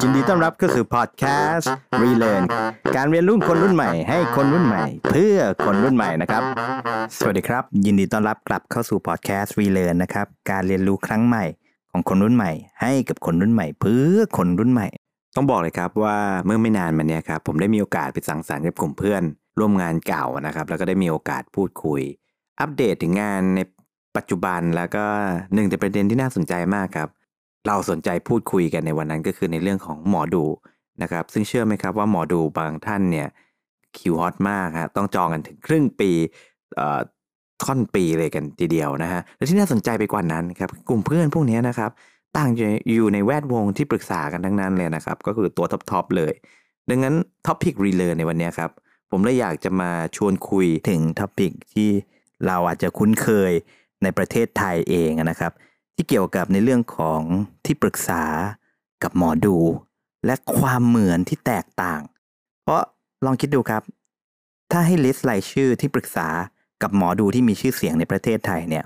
ยินดีต้อนรับเข้าสู่พอดแคสต์ Relearn การเรียนรู้คนรุ่นใหม่ให้คนรุ่นใหม่ เพื่อคนรุ่นใหม่นะครับ สวัสดีครับ ยินดีต้อนรับกลับเข้าสู่พอดแคสต์ Relearn นะครับ การเรียนรู้ครั้งใหม่ของคนรุ่นใหม่ ให้กับคนรุ่นใหม่ เพื่อคนรุ่นใหม่ ต้องบอกเลยครับว่าเมื่อไม่นานมานี้ครับผมได้มีโอกาสไปสังสรรค์กับกลุ่มเพื่อน ร่วมงานเก่านะครับ แล้วก็ได้มีโอกาสพูดคุย อัปเดตถึงงานในปัจจุบันแล้วก็หนึ่งในประเด็นที่น่าสนใจมากครับ เราสนใจพูดคุยกันในวันนั้นก็คือในเรื่องของหมอดูนะครับ ซึ่งเชื่อไหมครับว่าหมอดูบางท่านเนี่ยคิวฮอตมากฮะต้องจองกันถึงครึ่งปีเอ่อค่อนปีเลยกันทีเดียวนะฮะและที่น่าสนใจไปกว่านั้นครับกลุ่มเพื่อนพวกนี้นะครับต่างอยู่ในแวดวงที่ปรึกษากันทั้งนั้นเลยนะครับ ก็คือตัว top ๆเลย ดังนั้นท็อปิกรีเลอร์ในวันนี้ครับ ผมเลยอยากจะมาชวนคุยถึง topic ที่เราอาจจะคุ้นเคยในประเทศไทยเองนะครับ ที่เกี่ยวกับในเรื่องของที่ปรึกษากับหมอดู และความเหมือนที่แตกต่าง เพราะลองคิดดูครับ ถ้าให้ลิสต์รายชื่อที่ปรึกษากับหมอดูที่มีชื่อเสียงในประเทศไทยเนี่ย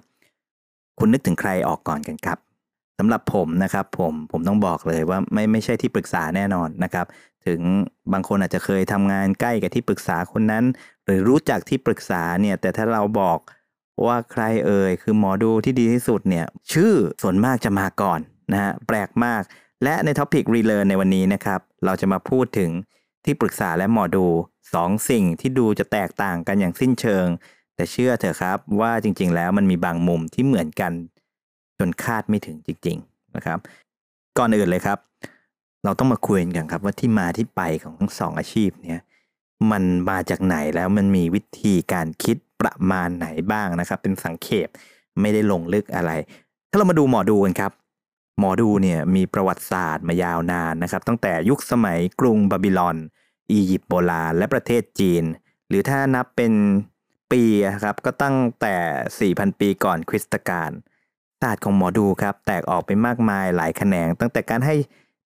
คุณนึกถึงใครออกก่อนกันครับสำหรับผมนะครับผมผมต้องบอกเลยว่าไม่ไม่ใช่ที่ปรึกษาแน่นอนนะครับ ถึงบางคนอาจจะเคยทำงานใกล้กับที่ปรึกษาคนนั้น หรือรู้จักที่ปรึกษาเนี่ยแต่ถ้าเราบอก ว่าใครเอ่ยคือหมอดูที่ดีที่สุดเนี่ยชื่อส่วนมากจะมาก่อนนะฮะแปลกมาก และในท็อปิกรีเลอร์ในวันนี้นะครับ เราจะมาพูดถึงที่ปรึกษาและหมอดูสองสิ่งที่ดูจะแตกต่างกันอย่างสิ้นเชิง แต่เชื่อเถอะครับว่าจริง ๆ แล้วมันมีบางมุมที่เหมือนกัน จนคาดไม่ถึงจริง ๆนะครับ ก่อนอื่นเลยครับ เราต้องมาคุยกันครับว่าที่มาที่ไปของทั้งสองอาชีพเนี่ยมันมาจากไหนแล้วมันมีวิธีการคิด ประมาณไหนบ้างนะครับ เป็นสังเขปไม่ได้ลงลึกอะไร ถ้าเรามาดูหมอดูกันครับ หมอดูเนี่ยมีประวัติศาสตร์มายาวนานนะครับ ตั้งแต่ยุคสมัยกรุงบาบิลอน อียิปต์โบราณ และประเทศจีน หรือถ้านับเป็นปีครับก็ตั้งแต่ 4,000 ปีก่อนคริสตกาลศาสตร์ของหมอดูครับ แตกออกไปมากมายหลายแขนง ตั้งแต่การให้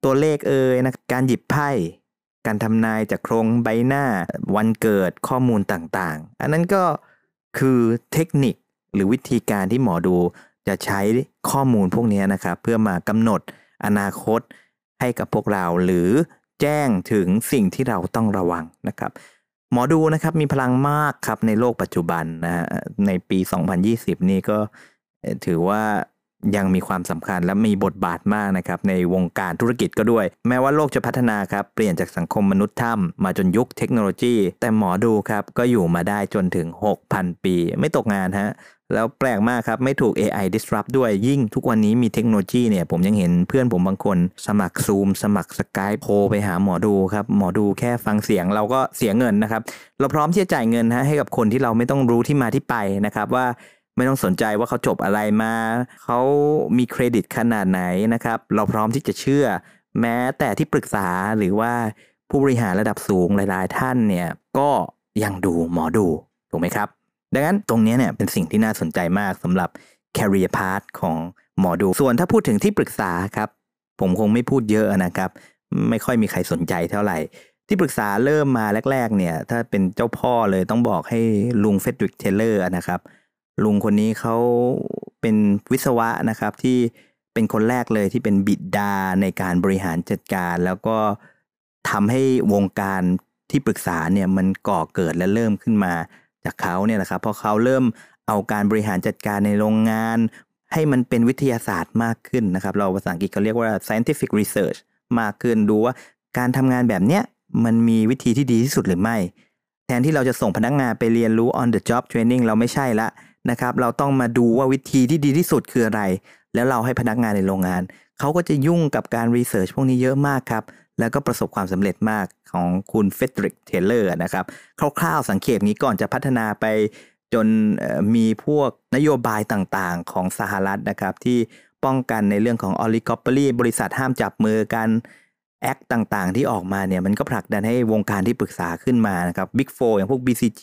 ตัวเลขเอ่ยนะการหยิบไพ่การทำนายจากโครงใบหน้าวันเกิดข้อมูลต่างๆ อันนั้นก็ คือเทคนิคหรือวิธีการที่หมอดูจะใช้ข้อมูลพวกนี้นะครับ เพื่อมากำหนดอนาคตให้กับพวกเราหรือแจ้งถึงสิ่งที่เราต้องระวังนะครับ หมอดูนะครับมีพลังมากครับในโลกปัจจุบันนะฮะในปี 2020 นี่ก็ถือว่า ยังมีความสำคัญและมีบทบาทมากนะครับในวงการธุรกิจก็ด้วย แม้ว่าโลกจะพัฒนาครับเปลี่ยนจากสังคมมนุษย์ถ้ำมาจนยุคเทคโนโลยี แต่หมอดูครับก็อยู่มาได้จนถึง 6,000 ปี ไม่ตกงานฮะแล้วแปลกมากครับ ไม่ถูก AI disrupt ด้วยยิ่งทุกวันนี้มีเทคโนโลยีเนี่ย ผมยังเห็นเพื่อนผมบางคน สมัครซูม สมัครสกายโทรไปหาหมอดูครับ หมอดูแค่ฟังเสียงเราก็เสียเงินนะครับ เราพร้อมที่จะจ่ายเงินฮะให้กับคนที่เราไม่ต้องรู้ที่มาที่ไปนะครับว่า ไม่ต้องสนใจว่าเขาจบอะไรมา เขามีเครดิตขนาดไหนนะครับ เราพร้อมที่จะเชื่อ แม้แต่ที่ปรึกษาหรือว่าผู้บริหารระดับสูงหลาย ๆ ท่านเนี่ยก็ยังดูหมอดูถูกไหมครับ ดังนั้นตรงนี้เนี่ยเป็นสิ่งที่น่าสนใจมากสำหรับ career path ของหมอดู ส่วนถ้าพูดถึงที่ปรึกษาครับ ผมคงไม่พูดเยอะนะครับ ไม่ค่อยมีใครสนใจเท่าไหร่ ที่ปรึกษาเริ่มมาแรก ๆ เนี่ย ถ้าเป็นเจ้าพ่อเลยต้องบอกให้ลุง Frederick Taylor นะครับ ลุงคนนี้เขาเป็นวิศวะนะครับที่เป็นคนแรกเลยที่เป็นบิดาในการบริหารจัดการ แล้วก็ทำให้วงการที่ปรึกษาเนี่ยมันก่อเกิดและเริ่มขึ้นมาจากเขาเนี่ยแหละครับเพราะเขาเริ่มเอาการบริหารจัดการในโรงงาน ให้มันเป็นวิทยาศาสตร์มากขึ้นนะครับ เราภาษาอังกฤษเขาเรียกว่า scientific research มากขึ้นดูว่าการทำงานแบบเนี้ยมันมีวิธีที่ดีที่สุดหรือไม่ แทนที่เราจะส่งพนักงานไปเรียนรู้ on the job training เราไม่ใช่ละ นะครับเราต้องมาดูว่าวิธีที่ดีที่สุดคืออะไร แล้วเราให้พนักงานในโรงงาน เขาก็จะยุ่งกับการ research พวกนี้เยอะมากครับ แล้วก็ประสบความสำเร็จมากของคุณ Frederick Taylor นะครับคร่าวๆสังเกตนี้ก่อนจะพัฒนาไปจนมีพวกนโยบายต่างๆ ของสหรัฐนะครับที่ป้องกันในเรื่องของ oligopoly บริษัทห้ามจับมือกัน แอคต่างๆ ที่ออกมาเนี่ยมันก็ผลักดันให้วงการที่ปรึกษาขึ้นมานะครับ Big 4 อย่างพวก BCG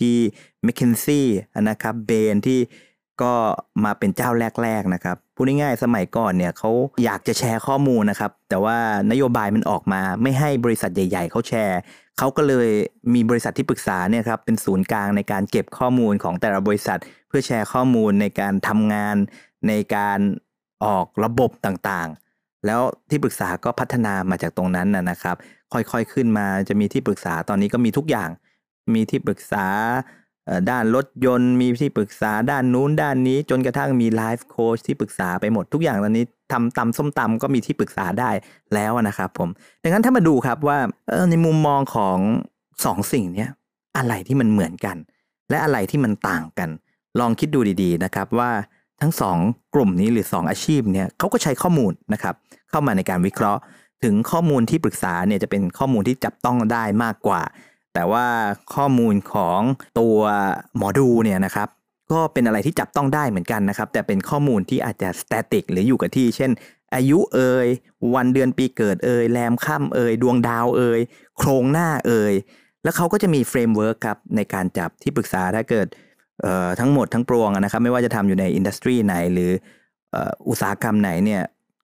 McKinsey นะครับเบนที่ก็มาเป็นเจ้าแรก ๆ นะครับพูดง่ายๆสมัยก่อนเนี่ยเขาอยากจะแชร์ข้อมูลนะครับ แต่ว่านโยบายมันออกมาไม่ให้บริษัทใหญ่ ๆเขาแชร์เขาก็เลยมีบริษัทที่ปรึกษาเนี่ยครับเป็นศูนย์กลางในการเก็บข้อมูลของแต่ละบริษัท เพื่อแชร์ข้อมูลในการทำงานในการออกระบบต่างๆ แล้วที่ปรึกษาก็พัฒนามาจากตรงนั้นนะครับ ค่อยๆขึ้นมาจะมีที่ปรึกษาตอนนี้ก็มีทุกอย่าง มีที่ปรึกษาด้านรถยนต์มีที่ปรึกษาด้านนู้นด้านนี้จนกระทั่งมีไลฟ์โค้ชที่ปรึกษาไปหมดทุกอย่างตอนนี้ทำตำส้มตำก็มีที่ปรึกษาได้แล้วนะครับผมดังนั้นถ้ามาดูครับว่าในมุมมองของสองสิ่งนี้อะไรที่มันเหมือนกัน และอะไรที่มันต่างกัน ลองคิดดูดีๆนะครับว่า ทั้งสองกลุ่มนี้หรือ 2 อาชีพเนี่ยเขาก็ใช้ข้อมูลนะครับเข้ามาในการวิเคราะห์ ถึงข้อมูลที่ปรึกษาเนี่ยจะเป็นข้อมูลที่จับต้องได้มากกว่า แต่ว่าข้อมูลของตัวหมอดูเนี่ยนะครับก็เป็นอะไรที่จับต้องได้เหมือนกันนะครับ แต่เป็นข้อมูลที่อาจจะสแตติกหรืออยู่กับที่ เช่น อายุเอ่ยวันเดือนปีเกิดเอ่ยแรมค่ำเอ่ยดวงดาวเอ่ยโครงหน้าเอ่ยแล้วเขาก็จะมี framework ครับในการจับที่ปรึกษาถ้าเกิด ทั้งหมดทั้งปวงนะครับไม่ว่าจะทำอยู่ใน industry ไหน หรืออุตสาหกรรมไหนเนี่ย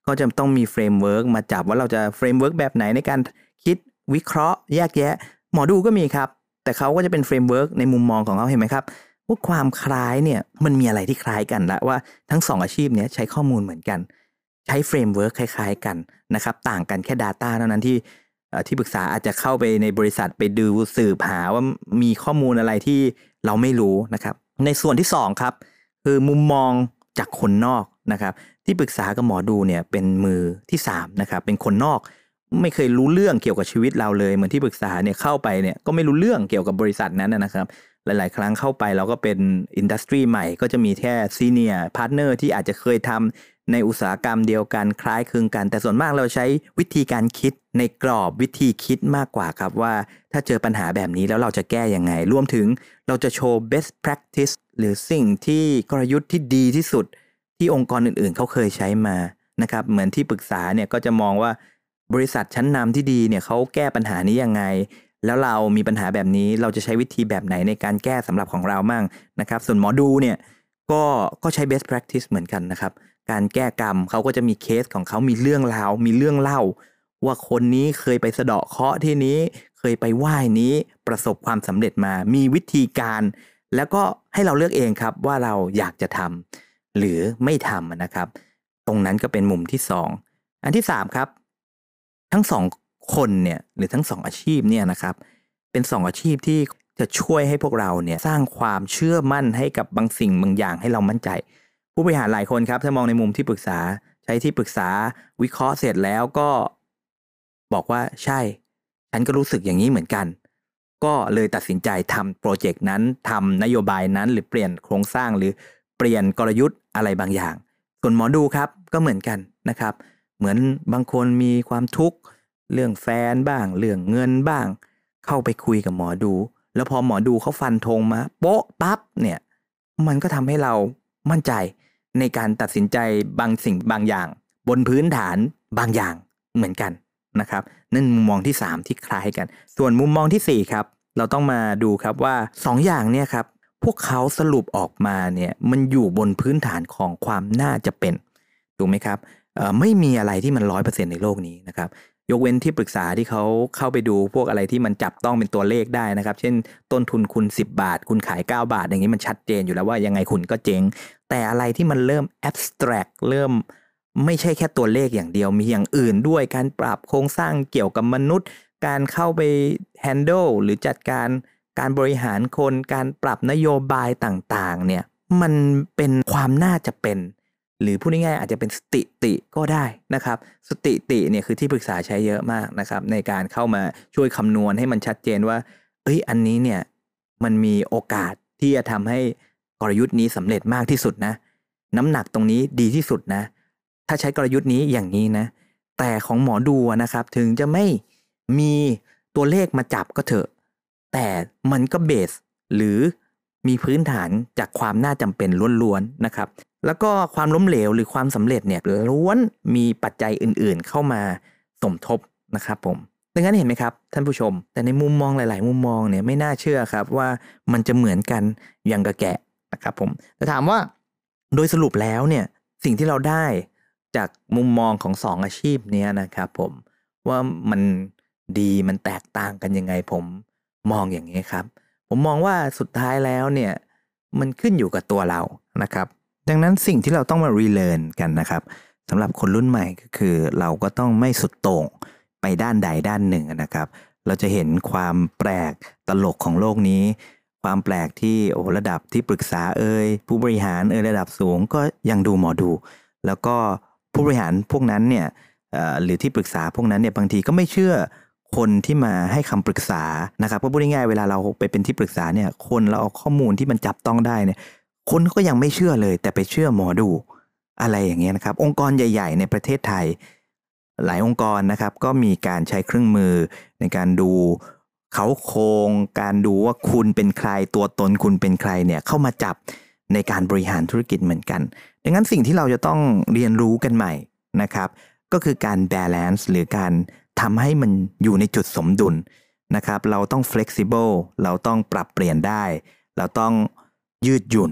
ก็จะต้องมี framework มาจับว่าเราจะ framework แบบไหนในการคิดวิเคราะห์ แยกแยะ หมอดูก็มีครับ แต่เขาก็จะเป็น framework ในมุมมองของเขาเห็นไหมครับว่าความคล้ายเนี่ยมันมีอะไรที่คล้ายกันละว่าทั้งสองอาชีพเนี้ยใช้ข้อมูลเหมือนกัน ใช้ framework คล้าย ๆ กันนะครับต่างกันแค่ Data เท่านั้นที่ที่ปรึกษาอาจจะเข้าไปในบริษัทไปดูสืบหาว่ามีข้อมูลอะไรที่เราไม่รู้นะครับ ในส่วนที่2ครับคือมุมมองจากคนนอกนะครับที่ปรึกษากับหมอดูเนี่ยเป็นมือที่3นะครับเป็นคนนอกไม่เคยรู้เรื่องเกี่ยวกับชีวิตเราเลยเหมือนที่ปรึกษาเนี่ยเข้าไปเนี่ยก็ไม่รู้เรื่องเกี่ยวกับบริษัทนั้นนะครับ หลาย ๆ ครั้งเข้าไปเราก็เป็น industry ใหม่ก็จะมีแค่ senior partner ที่อาจจะเคยทำ ในอุตสาหกรรมเดียวกันคล้ายคลึงกัน แต่ส่วนมากเราใช้วิธีการคิดในกรอบวิธีคิดมากกว่าครับว่า ถ้าเจอปัญหาแบบนี้แล้วเราจะแก้ยังไง รวมถึงเราจะโชว์ best practice หรือสิ่งที่กลยุทธ์ที่ดีที่สุด ที่องค์กรอื่นๆ เขาเคยใช้มานะครับเหมือนที่ปรึกษาเนี่ยก็จะมองว่าบริษัทชั้นนำที่ดีเนี่ยเขาแก้ปัญหานี้ยังไง แล้วเรามีปัญหาแบบนี้เราจะใช้วิธีแบบไหนในการแก้สำหรับของเรามั่งนะครับ ส่วนหมอดูเนี่ยก็ก็ใช้ best practice เหมือนกันนะครับ การแก้กรรมเขาก็จะมีเคสของเขามีเรื่องราวมีเรื่องเล่า ว่าคนนี้เคยไปสะเดาะเคราะห์ที่นี้ เคยไปไหว้นี้ประสบความสำเร็จมา มีวิธีการ แล้วก็ให้เราเลือกเองครับว่าเราอยากจะทำหรือไม่ทำนะครับ ตรงนั้นก็เป็นมุมที่สองอันที่สามครับ ทั้งสองคนเนี่ยหรือทั้งสองอาชีพเนี่ยนะครับเป็นสองอาชีพที่จะช่วยให้พวกเราเนี่ยสร้างความเชื่อมั่นให้กับบางสิ่งบางอย่างให้เรามั่นใจ ผู้บริหารหลายคนครับถ้ามองในมุมที่ปรึกษา ใช้ที่ปรึกษาวิเคราะห์เสร็จแล้วก็บอกว่าใช่ ฉันก็รู้สึกอย่างนี้เหมือนกัน ก็เลยตัดสินใจทำโปรเจกต์นั้นทำนโยบายนั้นหรือเปลี่ยนโครงสร้างหรือเปลี่ยนกลยุทธ์อะไรบางอย่าง ส่วนหมอดูครับก็เหมือนกันนะครับ เหมือนบางคนมีความทุกข์เรื่องแฟนบ้าง เรื่องเงินบ้าง เข้าไปคุยกับหมอดู แล้วพอหมอดูเขาฟันธงมา โป๊ะปั๊บเนี่ย มันก็ทำให้เรามั่นใจ ในการตัดสินใจบางสิ่งบางอย่าง บนพื้นฐานบางอย่างเหมือนกันนะครับนั่นมุมมองที่ 3 ที่คล้ายกัน ส่วนมุมมองที่4ครับเราต้องมาดูครับว่า 2ออย่างเนี่ยครับพวกเขาสรุปออกมาเนี่ยมันอยู่บนพื้นฐานของความน่าจะเป็นถูกไหมครับไม่มีอะไรที่มันร้อยเปอร์เซ็นต์ในโลกนี้นะครับ ยกเว้นที่ปรึกษาที่เขาเข้าไปดูพวกอะไรที่มันจับต้องเป็นตัวเลขได้นะครับ เช่น ต้นทุนคุณ 10 บาท คุณขาย 9 บาท อย่างนี้มันชัดเจนอยู่แล้วว่ายังไงคุณก็เจ๊ง แต่อะไรที่มันเริ่ม abstract เริ่มไม่ใช่แค่ตัวเลขอย่างเดียวมีอย่างอื่นด้วยการปรับโครงสร้างเกี่ยวกับมนุษย์ การเข้าไป handle หรือจัดการการบริหารคนการปรับนโยบายต่างๆเนี่ยมันเป็นความน่าจะเป็น หรือพูดง่ายๆอาจจะเป็นสติติก็ได้นะครับ สติติเนี่ยคือที่ปรึกษาใช้เยอะมากนะครับ ในการเข้ามาช่วยคำนวณให้มันชัดเจนว่า เอ้ยอันนี้เนี่ยมันมีโอกาสที่จะทำให้กลยุทธ์นี้สำเร็จมากที่สุดนะ น้ำหนักตรงนี้ดีที่สุดนะ ถ้าใช้กลยุทธ์นี้อย่างนี้นะ แต่ของหมอดูนะครับถึงจะไม่มีตัวเลขมาจับก็เถอะ แต่มันก็เบสหรือมีพื้นฐานจากความน่าจำเป็นล้วนๆนะครับ แล้วก็ความล้มเหลวหรือความสำเร็จเนี่ยล้วนมีปัจจัยอื่นๆ เข้ามาสมทบนะครับผมดังนั้นเห็นไหมครับท่านผู้ชม แต่ในมุมมองหลาย ๆ มุมมองเนี่ยไม่น่าเชื่อครับว่ามันจะเหมือนกันอย่างกระแกะนะครับผมแต่ถามว่าโดยสรุปแล้วเนี่ยสิ่งที่เราได้จากมุมมองของสองอาชีพนี้นะครับผมว่ามันดีมันแตกต่างกันยังไงผมมองอย่างนี้ครับ ผมมองว่าสุดท้ายแล้วเนี่ยมันขึ้นอยู่กับตัวเรานะครับ ดังนั้นสิ่งที่เราต้องมารีเลิร์นกันนะครับสำหรับคนรุ่นใหม่ก็คือ เราก็ต้องไม่สุดโต่งไปด้านใดด้านหนึ่งนะครับ เราจะเห็นความแปลกตลกของโลกนี้ ความแปลกที่โอ้ระดับที่ปรึกษาเอ่ยผู้บริหารเอ่ยระดับสูงก็ยังดูหมอดู แล้วก็ผู้บริหารพวกนั้นเนี่ยหรือที่ปรึกษาพวกนั้นเนี่ยบางทีก็ไม่เชื่อคนที่มาให้คำปรึกษานะครับก็พูดง่ายๆเวลาเราไปเป็นที่ปรึกษาเนี่ยคนเราเอาข้อมูลที่มันจับต้องได้เนี่ย คนก็ยังไม่เชื่อเลย แต่ไปเชื่อหมอดูอะไรอย่างเงี้ยนะครับ องค์กรใหญ่ ๆ ในประเทศไทย หลายองค์กรนะครับก็มีการใช้เครื่องมือในการดูเขาโครงการดูว่าคุณเป็นใครตัวตนคุณเป็นใครเนี่ยเข้ามาจับในการบริหารธุรกิจเหมือนกัน ดังนั้นสิ่งที่เราจะต้องเรียนรู้กันใหม่นะครับ ก็คือการ balance หรือการทำให้มันอยู่ในจุดสมดุลนะครับ เราต้อง flexible เราต้องปรับเปลี่ยนได้ เราต้องยืดหยุ่น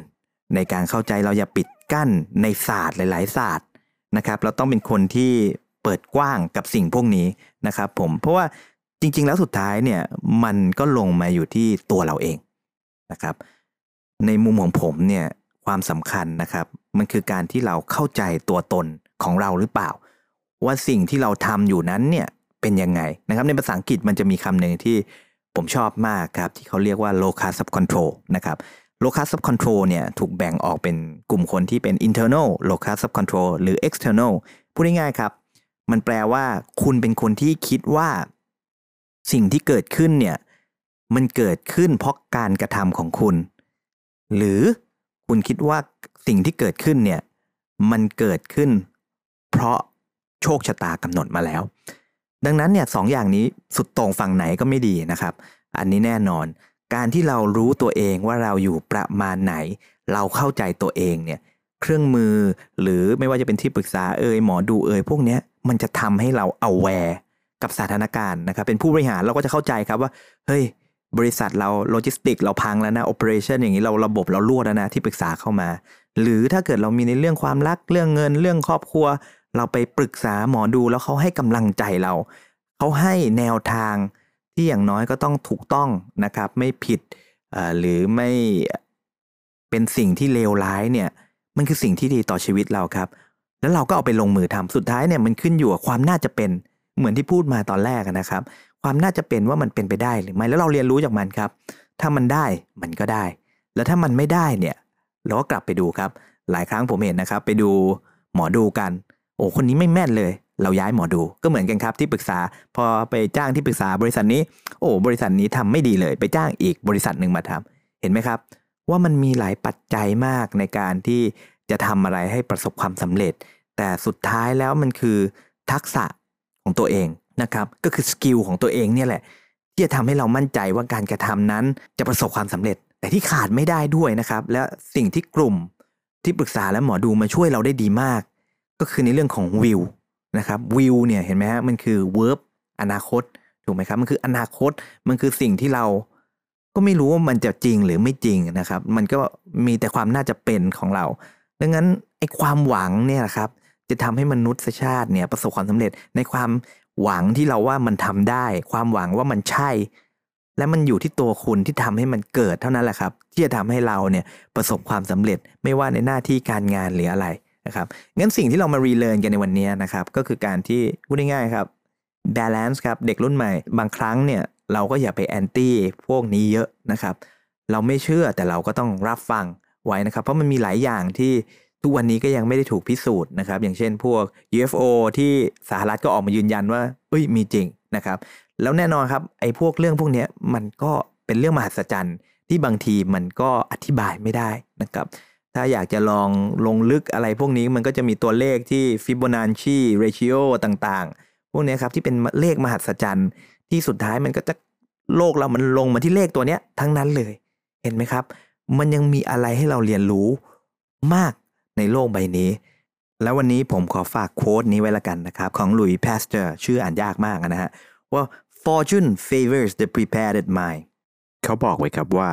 ในการเข้าใจเราอย่าปิดกั้นในศาสตร์หลาย ๆ ศาสตร์นะครับ เราต้องเป็นคนที่เปิดกว้างกับสิ่งพวกนี้นะครับ ผมเพราะว่าจริง ๆ แล้วสุดท้ายเนี่ยมันก็ลงมาอยู่ที่ตัวเราเองนะครับ ในมุมของผมเนี่ยความสำคัญนะครับ มันคือการที่เราเข้าใจตัวตนของเราหรือเปล่า ว่าสิ่งที่เราทำอยู่นั้นเนี่ยเป็นยังไงนะครับ ในภาษาอังกฤษมันจะมีคำหนึ่งที่ผมชอบมากครับ ที่เขาเรียกว่า locus of control นะครับ locus of control เนี่ยถูกแบ่งออกเป็นกลุ่มคนที่เป็น internal locus of control หรือ external พูดง่ายๆครับ มันแปลว่าคุณเป็นคนที่คิดว่า สิ่งที่เกิดขึ้นเนี่ยมันเกิดขึ้นเพราะการกระทำของคุณ หรือคุณคิดว่าสิ่งที่เกิดขึ้นเนี่ยมันเกิดขึ้น เพราะโชคชะตากำหนดมาแล้ว ดังนั้นเนี่ยสองอย่างนี้สุดตรงฝั่งไหนก็ไม่ดีนะครับ อันนี้แน่นอน การที่เรารู้ตัวเองว่าเราอยู่ประมาณไหน เราเข้าใจตัวเองเนี่ยเครื่องมือหรือไม่ว่าจะเป็นที่ปรึกษาเอ่ยหมอดูเอ่ยพวกนี้มันจะทำให้เรา aware กับสถานการณ์นะครับเป็นผู้บริหารเราก็จะเข้าใจครับว่าเฮ้ยบริษัทเราโลจิสติกเราพังแล้วนะ operation อย่างนี้เราระบบเรารวนแล้วนะที่ปรึกษาเข้ามา หรือถ้าเกิดเรามีในเรื่องความรักเรื่องเงินเรื่องครอบครัว เราไปปรึกษาหมอดูแล้วเขาให้กำลังใจเรา เขาให้แนวทาง ที่อย่างน้อยก็ต้องถูกต้องนะครับ ไม่ผิดหรือไม่เป็นสิ่งที่เลวร้ายเนี่ย มันคือสิ่งที่ดีต่อชีวิตเราครับ แล้วเราก็เอาไปลงมือทำสุดท้ายเนี่ยมันขึ้นอยู่กับความน่าจะเป็นเหมือนที่พูดมาตอนแรกนะครับ ความน่าจะเป็นว่ามันเป็นไปได้หรือไม่แล้วเราเรียนรู้จากมันครับ ถ้ามันได้มันก็ได้ แล้วถ้ามันไม่ได้เนี่ย เราก็กลับไปดูครับ หลายครั้งผมเห็นนะครับ ไปดูหมอดูกัน โอ้คนนี้ไม่แม่นเลย เราย้ายหมอดูก็เหมือนกันครับที่ปรึกษาพอไปจ้างที่ปรึกษาบริษัทนี้ โอ้บริษัทนี้ทำไม่ดีเลย ไปจ้างอีกบริษัทหนึ่งมาทำเห็นไหมครับ ว่ามันมีหลายปัจจัยมากในการที่จะทำอะไรให้ประสบความสำเร็จ แต่สุดท้ายแล้วมันคือทักษะของตัวเองนะครับก็คือ skill ของตัวเองเนี่ยแหละ ที่จะทำให้เรามั่นใจว่าการกระทำนั้นจะประสบความสำเร็จ แต่ที่ขาดไม่ได้ด้วยนะครับ และสิ่งที่กลุ่มที่ปรึกษาและหมอดูมาช่วยเราได้ดีมาก ก็คือในเรื่องของวิว นะครับวิวเนี่ยเห็นไหมฮะมันคือ verb อนาคตถูกไหมครับมันคืออนาคตมันคือสิ่งที่เราก็ไม่รู้ว่ามันจะจริงหรือไม่จริงนะครับ มันก็มีแต่ความน่าจะเป็นของเรา ดังนั้นไอ้ความหวังเนี่ยครับ จะทำให้มนุษยชาติเนี่ยประสบความสำเร็จในความหวังที่เราว่ามันทำได้ ความหวังว่ามันใช่ และมันอยู่ที่ตัวคุณที่ทำให้มันเกิดเท่านั้นแหละครับ ที่จะทำให้เราเนี่ยประสบความสำเร็จไม่ว่าในหน้าที่การงานหรืออะไร นะครับงั้นสิ่งที่เรามารีเลิร์นกันในวันนี้นะครับก็คือการที่พูดง่ายๆครับ balance ครับเด็กรุ่นใหม่บางครั้งเนี่ยเราก็อย่าไปแอนตี้พวกนี้เยอะนะครับ เราไม่เชื่อแต่เราก็ต้องรับฟังไว้นะครับ เพราะมันมีหลายอย่างที่ทุกวันนี้ก็ยังไม่ได้ถูกพิสูจน์นะครับ อย่างเช่นพวก UFO ที่สหรัฐก็ออกมายืนยันว่าเอ้ยมีจริงนะครับ แล้วแน่นอนครับไอ้พวกเรื่องพวกนี้มันก็เป็นเรื่องมหัศจรรย์ที่บางทีมันก็อธิบายไม่ได้นะครับ ถ้าอยากจะลองลงลึกอะไรพวกนี้มันก็จะมีตัวเลขที่ Fibonacci ratio ต่างๆ พวกนี้ครับที่เป็นเลขมหัศจรรย์ ที่สุดท้ายมันก็จะโลกเรามันลงมาที่เลขตัวเนี้ยทั้งนั้นเลย เห็นไหมครับ มันยังมีอะไรให้เราเรียนรู้มากในโลกใบนี้ แล้ววันนี้ผมขอฝาก quote นี้ไว้ละกันนะครับ ของหลุยส์พาสเตอร์ชื่ออ่านยากมากนะฮะว่า fortune favors the prepared mind เขาบอกไว้ครับว่า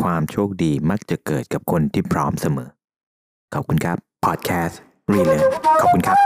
ความโชคดีมักจะเกิดกับคนที่พร้อมเสมอ ขอบคุณครับ Podcast รีเลนขอบคุณครับ